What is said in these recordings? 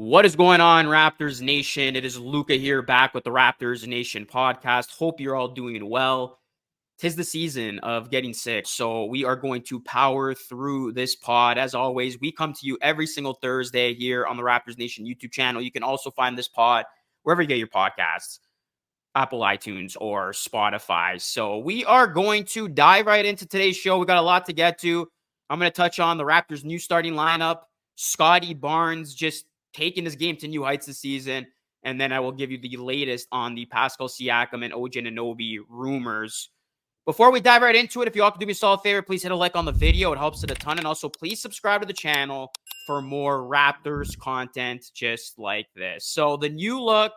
What is going on, Raptors Nation? It is Luca here back with the Raptors Nation podcast. Hope you're all doing well. Tis the season of getting sick, so we are going to power through this pod. As always, we come to you every single Thursday here on the Raptors Nation YouTube channel. You can also find this pod wherever you get your podcasts, Apple iTunes or Spotify. So we are going to dive right into today's show. We got a lot to get to. I'm going to touch on the Raptors' new starting lineup, Scottie Barnes just taking this game to new heights this season. And then I will give you the latest on the Pascal Siakam and OG Anunoby rumors. Before we dive right into it, if you all could do me a solid favor, please hit a like on the video. It helps it a ton. And also, please subscribe to the channel for more Raptors content just like this. So, the new look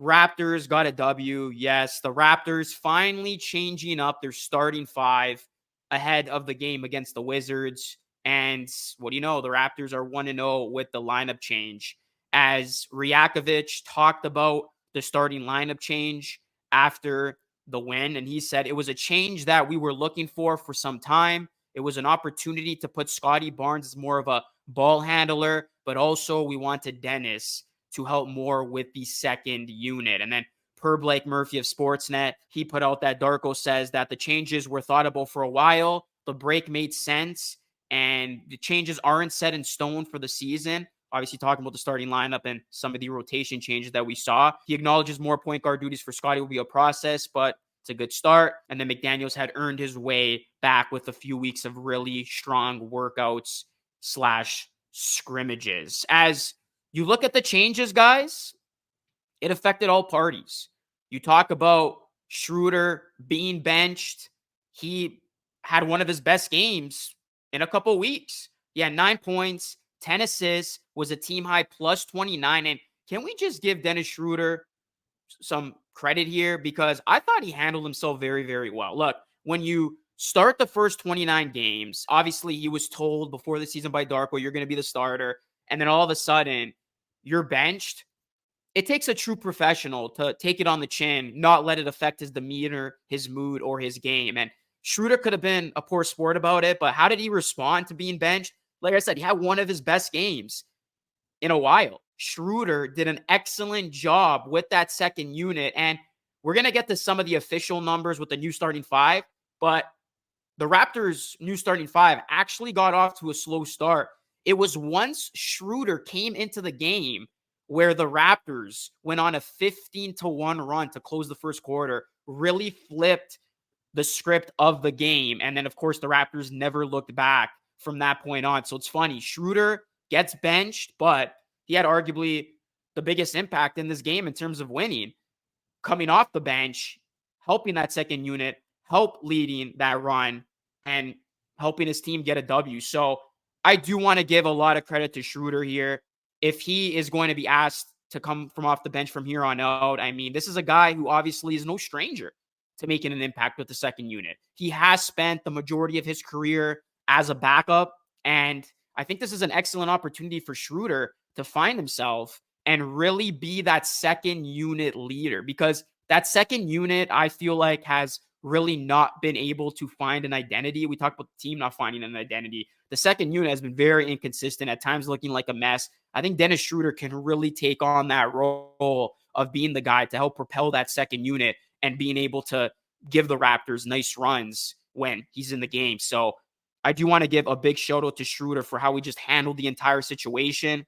Raptors got a W. Yes, the Raptors finally changing up their starting five ahead of the game against the Wizards. And what do you know? The Raptors are 1 0 with the lineup change. As Rajakovic talked about the starting lineup change after the win, and he said it was a change that we were looking for for some time. It was an opportunity to put Scottie Barnes as more of a ball handler, but also we wanted Dennis to help more with the second unit. And then per Blake Murphy of Sportsnet, he put out that Darko says that the changes were thoughtable for a while. The break made sense, and the changes aren't set in stone for the season. Obviously, talking about the starting lineup and some of the rotation changes that we saw. He acknowledges more point guard duties for Scottie will be a process, but it's a good start. And then McDaniels had earned his way back with a few weeks of really strong workouts slash scrimmages. As you look at the changes, guys, it affected all parties. You talk about Schroeder being benched. He had one of his best games in a couple weeks. Yeah, nine points, 10 assists, was a team high plus 29. And can we just give Dennis Schroeder some credit here? Because I thought he handled himself very, very well. Look, when you start the first 29 games, obviously he was told before the season by Darko, you're going to be the starter. And then all of a sudden, you're benched. It takes a true professional to take it on the chin, not let it affect his demeanor, his mood, or his game. And Schroeder could have been a poor sport about it, but how did he respond to being benched? Like I said, he had one of his best games in a while. Schroeder did an excellent job with that second unit. And we're going to get to some of the official numbers with the new starting five, but the Raptors' new starting five actually got off to a slow start. It was once Schroeder came into the game where the Raptors went on a 15 to 1 run to close the first quarter, really flipped the script of the game. And then, of course, the Raptors never looked back from that point on. So it's funny. Schroeder gets benched, but he had arguably the biggest impact in this game in terms of winning. Coming off the bench, helping that second unit, help leading that run, and helping his team get a W. So I do want to give a lot of credit to Schroeder here. If he is going to be asked to come from off the bench from here on out, I mean, this is a guy who obviously is no stranger to making an impact with the second unit. He has spent the majority of his career as a backup, and I think this is an excellent opportunity for Schroeder to find himself and really be that second unit leader because that second unit, I feel like, has really not been able to find an identity. We talked about the team not finding an identity. The second unit has been very inconsistent, at times looking like a mess. I think Dennis Schroeder can really take on that role of being the guy to help propel that second unit and being able to give the Raptors nice runs when he's in the game. So I do want to give a big shout out to Schroeder for how he just handled the entire situation.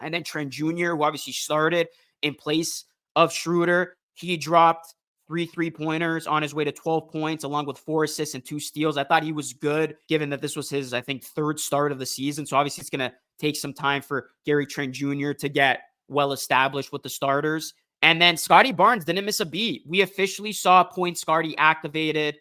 And then Trent Jr., who obviously started in place of Schroeder, he dropped three three pointers on his way to 12 points, along with four assists and two steals. I thought he was good, given that this was his, I think, third start of the season. So obviously, it's going to take some time for Gary Trent Jr. to get well established with the starters. And then Scottie Barnes didn't miss a beat. We officially saw Point Scottie activated,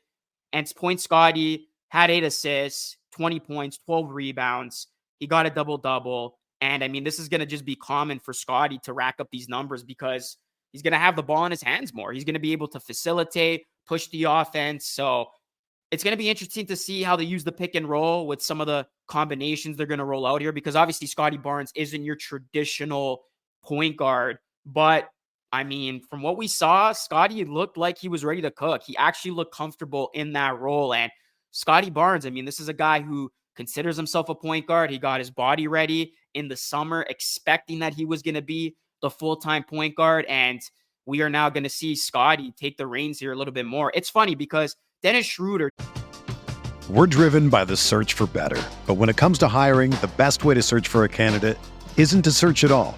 and Point Scottie had eight assists, 20 points, 12 rebounds. He got a double double. And I mean, this is going to just be common for Scottie to rack up these numbers because he's going to have the ball in his hands more. He's going to be able to facilitate, push the offense. So it's going to be interesting to see how they use the pick and roll with some of the combinations they're going to roll out here because obviously Scottie Barnes isn't your traditional point guard. But I mean, from what we saw, Scottie looked like he was ready to cook. He actually looked comfortable in that role. And Scottie Barnes, I mean, this is a guy who considers himself a point guard. He got his body ready in the summer, expecting that he was going to be the full time point guard. And we are now going to see Scottie take the reins here a little bit more. It's funny because Dennis Schroeder. We're driven by the search for better. But when it comes to hiring, the best way to search for a candidate isn't to search at all.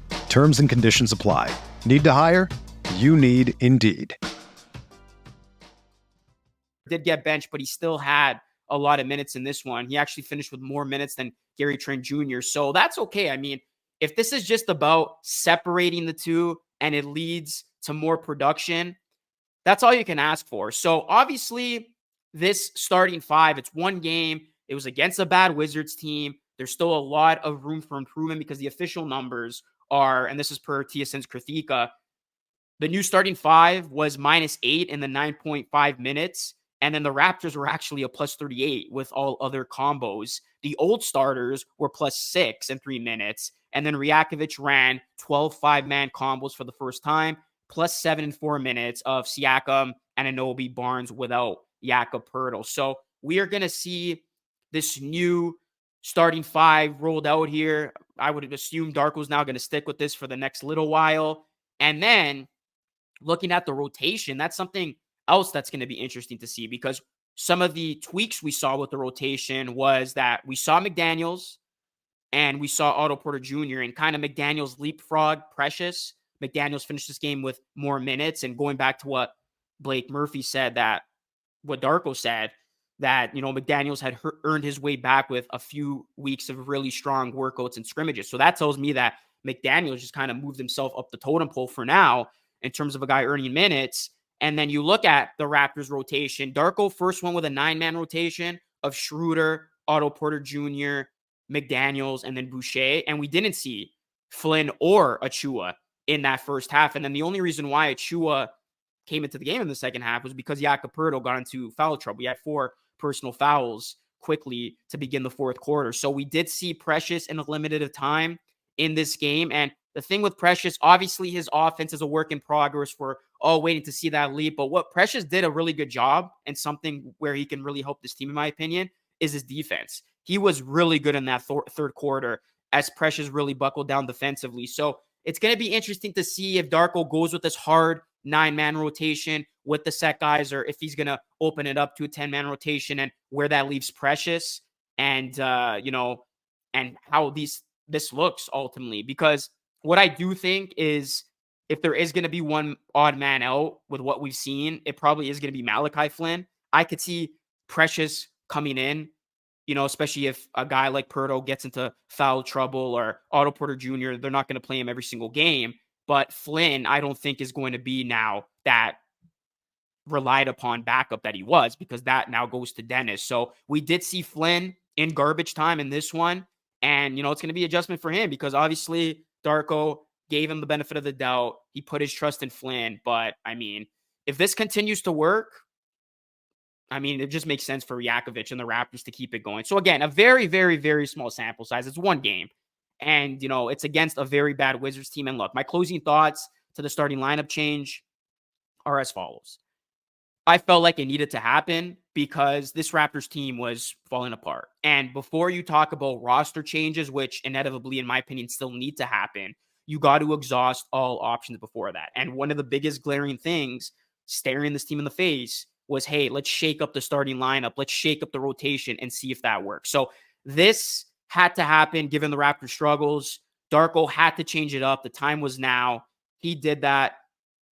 Terms and conditions apply. Need to hire? You need Indeed. Did get benched, but he still had a lot of minutes in this one. He actually finished with more minutes than Gary Trent Jr. So that's okay. I mean, if this is just about separating the two and it leads to more production, that's all you can ask for. So obviously, this starting five, it's one game. It was against a bad Wizards team. There's still a lot of room for improvement because the official numbers are, and this is per TSN's Kritika, the new starting five was minus eight in the 9.5 minutes. And then the Raptors were actually a plus 38 with all other combos. The old starters were plus six in three minutes. And then Rajakovic ran 12 five man combos for the first time, plus seven in four minutes of Siakam and Anunoby Barnes without Jakob Poeltl. So we are going to see this new starting five rolled out here. I would assume Darko's now going to stick with this for the next little while. And then looking at the rotation, that's something else that's going to be interesting to see because some of the tweaks we saw with the rotation was that we saw McDaniels and we saw Otto Porter Jr. and kind of McDaniels leapfrog Precious. McDaniels finished this game with more minutes and going back to what Blake Murphy said that what Darko said that you know McDaniels had her- earned his way back with a few weeks of really strong workouts and scrimmages. So that tells me that McDaniels just kind of moved himself up the totem pole for now in terms of a guy earning minutes. And then you look at the Raptors rotation. Darko first one with a nine man rotation of Schroeder, Otto Porter Jr., McDaniels, and then Boucher. And we didn't see Flynn or Achiuwa in that first half. And then the only reason why Achiuwa came into the game in the second half was because Poeltl got into foul trouble. We had four personal fouls quickly to begin the fourth quarter. So we did see Precious in a limited of time in this game. And the thing with Precious, obviously his offense is a work in progress. We're all oh, waiting to see that leap. But what Precious did a really good job and something where he can really help this team, in my opinion, is his defense. He was really good in that th- third quarter as Precious really buckled down defensively. So it's going to be interesting to see if Darko goes with this hard nine man rotation with the set guys or if he's going to open it up to a 10 man rotation and where that leaves Precious and, uh, you know, and how these this looks ultimately. Because what I do think is if there is going to be one odd man out with what we've seen, it probably is going to be Malachi Flynn. I could see Precious coming in, you know, especially if a guy like Poeltl gets into foul trouble or Otto Porter Jr., they're not going to play him every single game. But Flynn, I don't think is going to be now that relied upon backup that he was because that now goes to Dennis. So we did see Flynn in garbage time in this one. And, you know, it's going to be adjustment for him because obviously Darko gave him the benefit of the doubt. He put his trust in Flynn. But I mean, if this continues to work, I mean, it just makes sense for Rajakovic and the Raptors to keep it going. So again, a very, very, very small sample size. It's one game. And, you know, it's against a very bad Wizards team. And look, my closing thoughts to the starting lineup change are as follows. I felt like it needed to happen because this Raptors team was falling apart. And before you talk about roster changes, which inevitably, in my opinion, still need to happen, you got to exhaust all options before that. And one of the biggest glaring things staring this team in the face was hey, let's shake up the starting lineup, let's shake up the rotation and see if that works. So this had to happen given the Raptors struggles. Darko had to change it up. The time was now. He did that.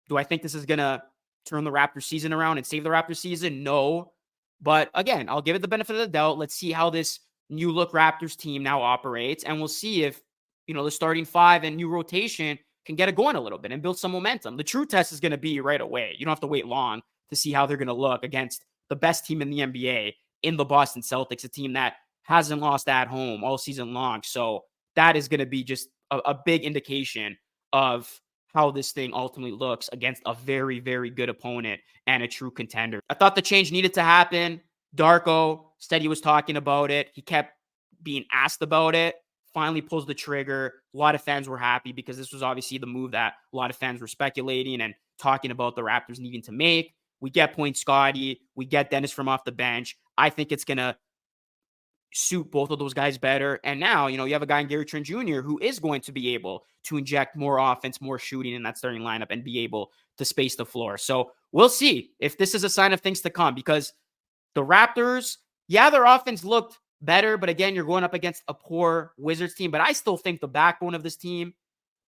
Do I think this is going to turn the Raptors season around and save the Raptors season? No. But again, I'll give it the benefit of the doubt. Let's see how this new look Raptors team now operates. And we'll see if, you know, the starting five and new rotation can get it going a little bit and build some momentum. The true test is going to be right away. You don't have to wait long to see how they're going to look against the best team in the NBA in the Boston Celtics, a team that hasn't lost at home all season long. So that is going to be just a, a big indication of how this thing ultimately looks against a very, very good opponent and a true contender. I thought the change needed to happen. Darko said he was talking about it. He kept being asked about it. Finally pulls the trigger. A lot of fans were happy because this was obviously the move that a lot of fans were speculating and talking about the Raptors needing to make. We get Point Scottie. We get Dennis from off the bench. I think it's going to suit both of those guys better. And now, you know, you have a guy in Gary Trent Jr. who is going to be able to inject more offense, more shooting in that starting lineup and be able to space the floor. So we'll see if this is a sign of things to come because the Raptors, yeah, their offense looked better, but again, you're going up against a poor Wizards team. But I still think the backbone of this team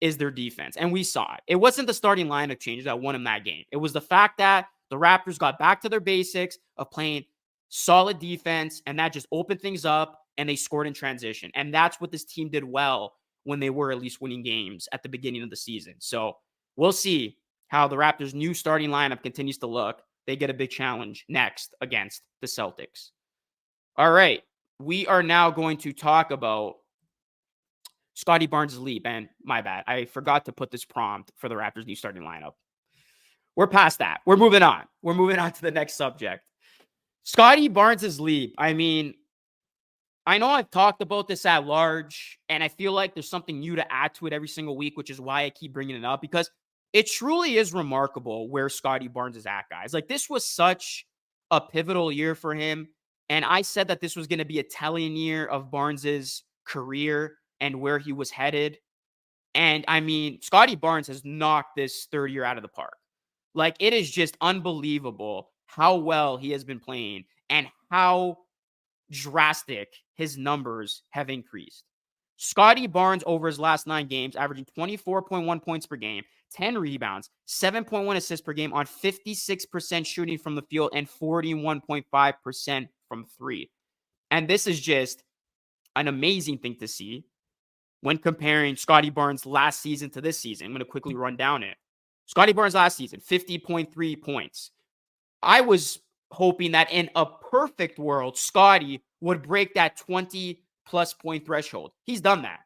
is their defense. And we saw it. It wasn't the starting lineup changes that won him that game. It was the fact that the Raptors got back to their basics of playing solid defense, and that just opened things up and they scored in transition. And that's what this team did well when they were at least winning games at the beginning of the season. So we'll see how the Raptors' new starting lineup continues to look. They get a big challenge next against the Celtics. All right. We are now going to talk about Scottie Barnes' leap. And my bad, I forgot to put this prompt for the Raptors' new starting lineup. We're past that. We're moving on. We're moving on to the next subject. Scottie Barnes' leap. I mean, I know I've talked about this at large, and I feel like there's something new to add to it every single week, which is why I keep bringing it up because it truly is remarkable where Scottie Barnes is at, guys. Like, this was such a pivotal year for him. And I said that this was going to be a telling year of Barnes's career and where he was headed. And I mean, Scottie Barnes has knocked this third year out of the park. Like, it is just unbelievable how well he has been playing and how drastic his numbers have increased. Scottie Barnes over his last nine games, averaging 24.1 points per game, 10 rebounds, 7.1 assists per game on 56% shooting from the field and 41.5% from three. And this is just an amazing thing to see when comparing Scottie Barnes last season to this season. I'm going to quickly mm. run down it. Scottie Barnes last season, 50.3 points, I was hoping that in a perfect world, Scottie would break that 20 plus point threshold. He's done that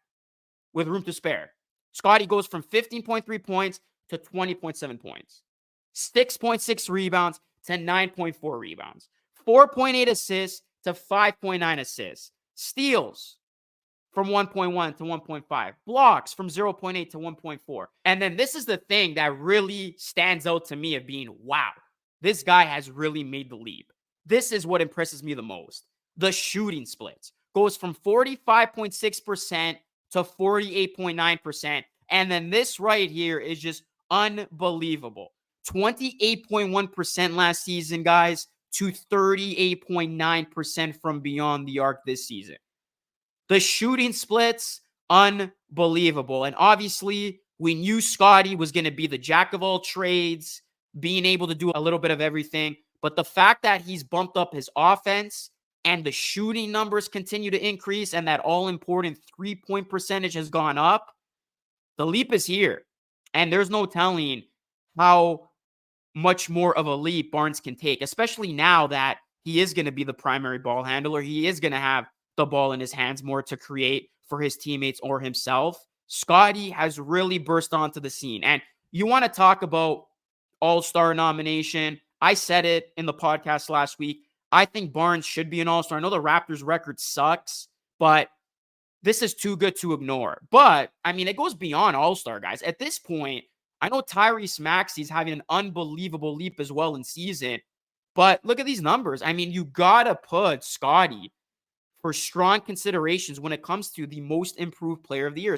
with room to spare. Scottie goes from 15.3 points to 20.7 points, 6.6 rebounds to 9.4 rebounds, 4.8 assists to 5.9 assists, steals from 1.1 to 1.5, blocks from 0.8 to 1.4. And then this is the thing that really stands out to me of being wow this guy has really made the leap. This is what impresses me the most. The shooting splits goes from 45.6% to 48.9%. And then this right here is just unbelievable. 28.1% last season, guys, to 38.9% from beyond the arc this season. The shooting splits, unbelievable. And obviously, we knew Scottie was going to be the jack of all trades, being able to do a little bit of everything. But the fact that he's bumped up his offense and the shooting numbers continue to increase and that all important three point percentage has gone up, the leap is here. And there's no telling how much more of a leap Barnes can take, especially now that he is going to be the primary ball handler. He is going to have the ball in his hands more to create for his teammates or himself. Scottie has really burst onto the scene. And you want to talk about all star nomination. I said it in the podcast last week. I think Barnes should be an all star. I know the Raptors record sucks, but this is too good to ignore. But I mean, it goes beyond all star, guys. At this point, I know Tyrese Maxey's having an unbelievable leap as well in season, but look at these numbers. I mean, you gotta put Scottie for strong considerations when it comes to the most improved player of the year.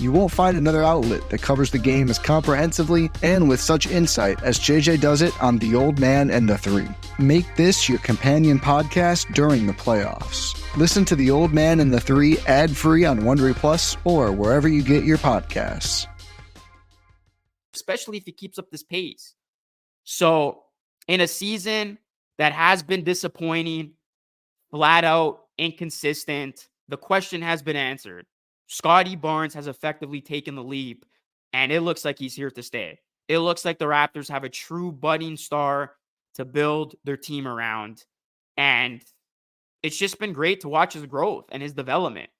You won't find another outlet that covers the game as comprehensively and with such insight as JJ does it on The Old Man and the Three. Make this your companion podcast during the playoffs. Listen to The Old Man and the Three ad free on Wondery Plus or wherever you get your podcasts. Especially if he keeps up this pace. So, in a season that has been disappointing, flat out inconsistent, the question has been answered. Scottie Barnes has effectively taken the leap, and it looks like he's here to stay. It looks like the Raptors have a true budding star to build their team around. And it's just been great to watch his growth and his development.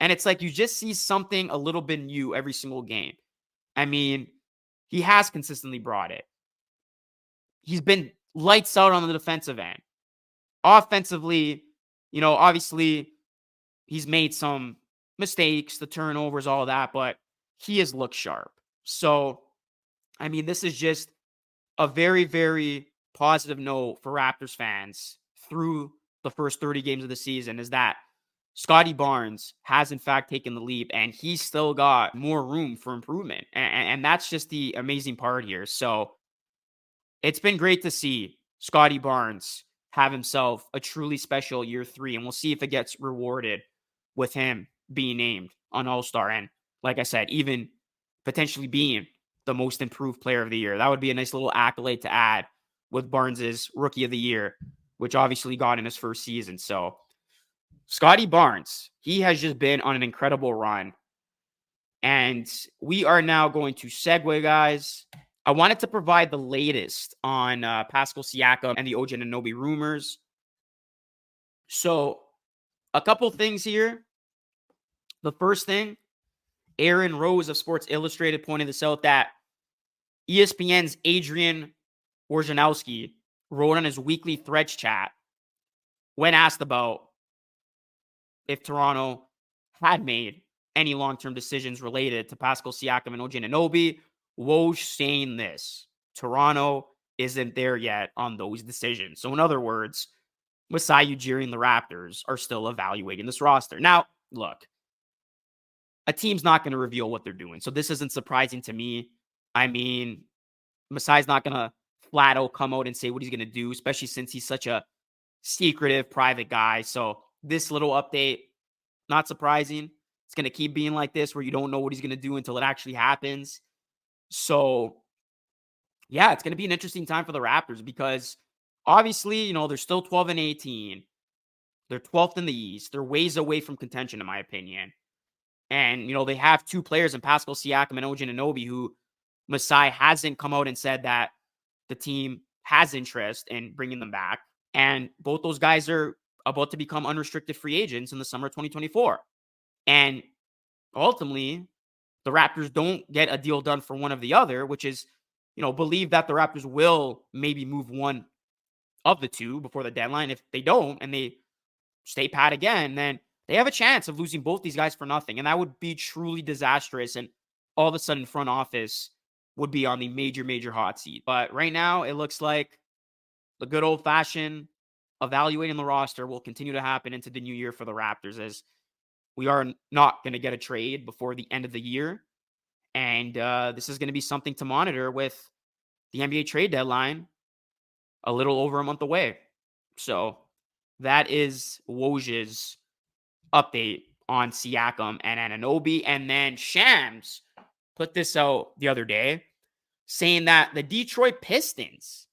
And it's like you just see something a little bit new every single game. I mean, he has consistently brought it he's been lights out on the defensive end. Offensively, you know, obviously he's made some mistakes, the turnovers, all that, but he has looked sharp. So, I mean, this is just a very, very positive note for Raptors fans through the first 30 games of the season is that Scottie Barnes has in fact taken the leap and he's still got more room for improvement. And, and, that's just the amazing part here. So it's been great to see Scottie Barnes have himself a truly special year three, and we'll see if it gets rewarded with him being named on All Star. And like I said, even potentially being the most improved player of the year. That would be a nice little accolade to add with Barnes's rookie of the year, which obviously got in his first season. So, Scottie Barnes, he has just been on an incredible run. And we are now going to segue, guys, I wanted to provide the latest on uh, Pascal Siakam and the OG Anunoby rumors. So, a couple things here. The first thing, Aaron Rose of Sports Illustrated pointed this out that ESPN's Adrian Wojnarowski wrote on his weekly Threads chat when asked about if Toronto had made any long-term decisions related to Pascal Siakam and OG Anunoby Woj saying this Toronto isn't there yet on those decisions. So, in other words, Masai Ujiri and the Raptors are still evaluating this roster. Now, look, a team's not going to reveal what they're doing. So, this isn't surprising to me. I mean, Masai's not going to flat out come out and say what he's going to do, especially since he's such a secretive, private guy. So, this little update, not surprising. It's going to keep being like this where you don't know what he's going to do until it actually happens. So, yeah, it's going to be an interesting time for the Raptors because obviously, you know, they're still 12 and 18. They're 12th in the East. They're ways away from contention, in my opinion. And, you know, they have two players in Pascal Siakam and OG Anunoby who Masai hasn't come out and said that the team has interest in bringing them back. And both those guys are about to become unrestricted free agents in the summer of 2024. And ultimately, the Raptors don't get a deal done for one of the other, which is, you know, believe that the Raptors will maybe move one of the two before the deadline. If they don't and they stay pat again, then they have a chance of losing both these guys for nothing. And that would be truly disastrous. And all of a sudden, front office would be on the major, major hot seat. But right now, it looks like the good old fashioned evaluating the roster will continue to happen into the new year for the Raptors as we are not going to get a trade before the end of the year. And uh, this is going to be something to monitor with the NBA trade deadline a little over a month away. So that is Woj's update on Siakam and Anunoby. And then Shams put this out the other day saying that the Detroit Pistons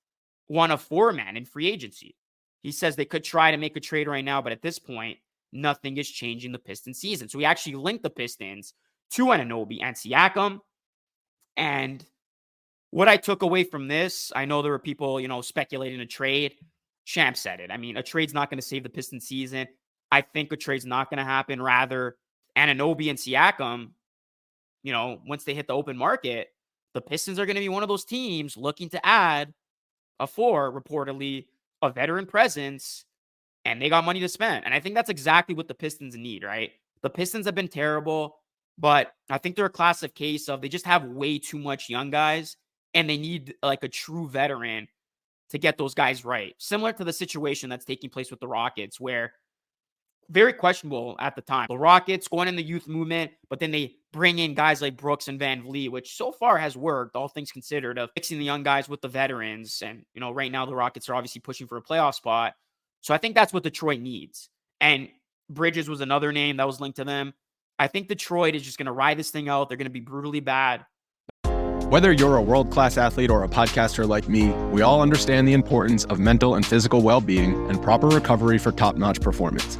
want a four man in free agency. He says they could try to make a trade right now, but at this point, nothing is changing the Pistons season. So we actually linked the Pistons to Anunoby and Siakam. And what I took away from this, I know there were people, you know, speculating a trade. Champ said it. I mean, a trade's not going to save the Pistons season. I think a trade's not going to happen. Rather, Anunoby and Siakam, you know, once they hit the open market, the Pistons are going to be one of those teams looking to add a four, reportedly, a veteran presence, and they got money to spend. And I think that's exactly what the Pistons need, right? The Pistons have been terrible, but I think they're a classic case of they just have way too much young guys and they need like a true veteran to get those guys right. Similar to the situation that's taking place with the Rockets, where very questionable at the time. The Rockets going in the youth movement, but then they bring in guys like Brooks and VanVleet, which so far has worked, all things considered, of mixing the young guys with the veterans. And, you know, right now the Rockets are obviously pushing for a playoff spot. So I think that's what Detroit needs. And Bridges was another name that was linked to them. I think Detroit is just going to ride this thing out. They're going to be brutally bad. Whether you're a world class athlete or a podcaster like me, we all understand the importance of mental and physical well being and proper recovery for top notch performance.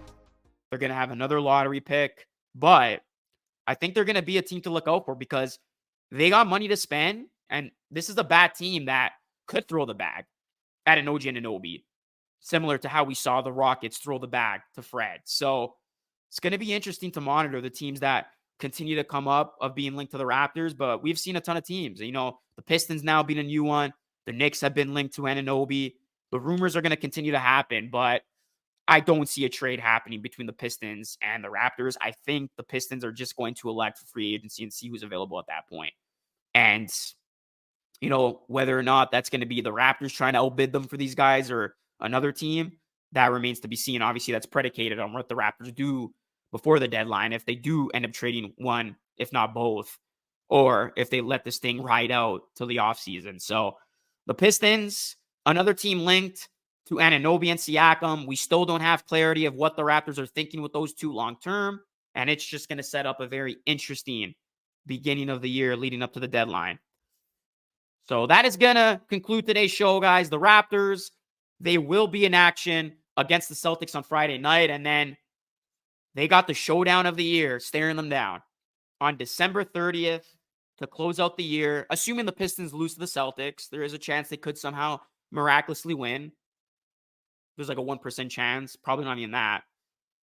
They're going to have another lottery pick, but I think they're going to be a team to look out for because they got money to spend. And this is a bad team that could throw the bag at an OG Anunoby, similar to how we saw the Rockets throw the bag to Fred. So it's going to be interesting to monitor the teams that continue to come up of being linked to the Raptors. But we've seen a ton of teams. You know, the Pistons now being a new one. The Knicks have been linked to Anunoby. The rumors are going to continue to happen, but I don't see a trade happening between the Pistons and the Raptors. I think the Pistons are just going to elect free agency and see who's available at that point. And, you know, whether or not that's going to be the Raptors trying to outbid them for these guys or another team, that remains to be seen. Obviously, that's predicated on what the Raptors do before the deadline. If they do end up trading one, if not both, or if they let this thing ride out till the offseason. So the Pistons, another team linked to Anunoby and Siakam. We still don't have clarity of what the Raptors are thinking with those two long term. And it's just going to set up a very interesting beginning of the year leading up to the deadline. So that is going to conclude today's show, guys. The Raptors, they will be in action against the Celtics on Friday night. And then they got the showdown of the year staring them down on December 30th to close out the year. Assuming the Pistons lose to the Celtics, there is a chance they could somehow miraculously win. There's like a 1% chance, probably not even that.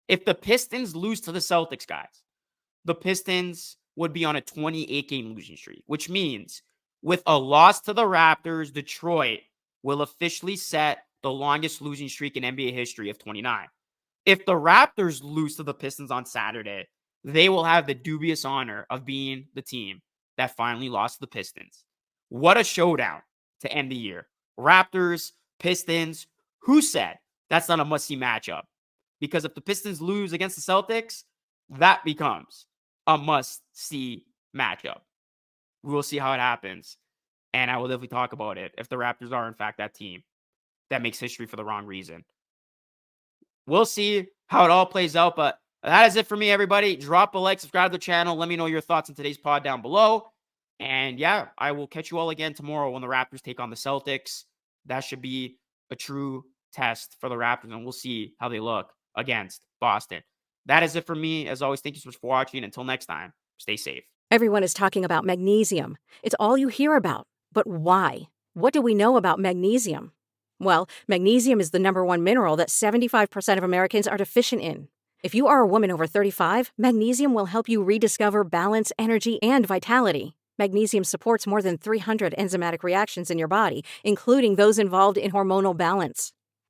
If the Pistons lose to the Celtics, guys, the Pistons would be on a 28 game losing streak, which means With a loss to the Raptors, Detroit will officially set the longest losing streak in NBA history of 29. If the Raptors lose to the Pistons on Saturday, they will have the dubious honor of being the team that finally lost the Pistons. What a showdown to end the year. Raptors, Pistons. Who said that's not a must see matchup? Because if the Pistons lose against the Celtics, that becomes a must see matchup. We will see how it happens. And I will definitely talk about it if the Raptors are, in fact, that team that makes history for the wrong reason. We'll see how it all plays out. But that is it for me, everybody. Drop a like, subscribe to the channel. Let me know your thoughts on today's pod down below. And yeah, I will catch you all again tomorrow when the Raptors take on the Celtics. That should be a true test for the Raptors, and we'll see how they look against Boston. That is it for me. As always, thank you so much for watching. Until next time, stay safe. Everyone is talking about magnesium. It's all you hear about. But why? What do we know about magnesium? Well, magnesium is the number one mineral that 75% of Americans are deficient in. If you are a woman over 35, magnesium will help you rediscover balance, energy, and vitality. Magnesium supports more than 300 enzymatic reactions in your body, including those involved in hormonal balance.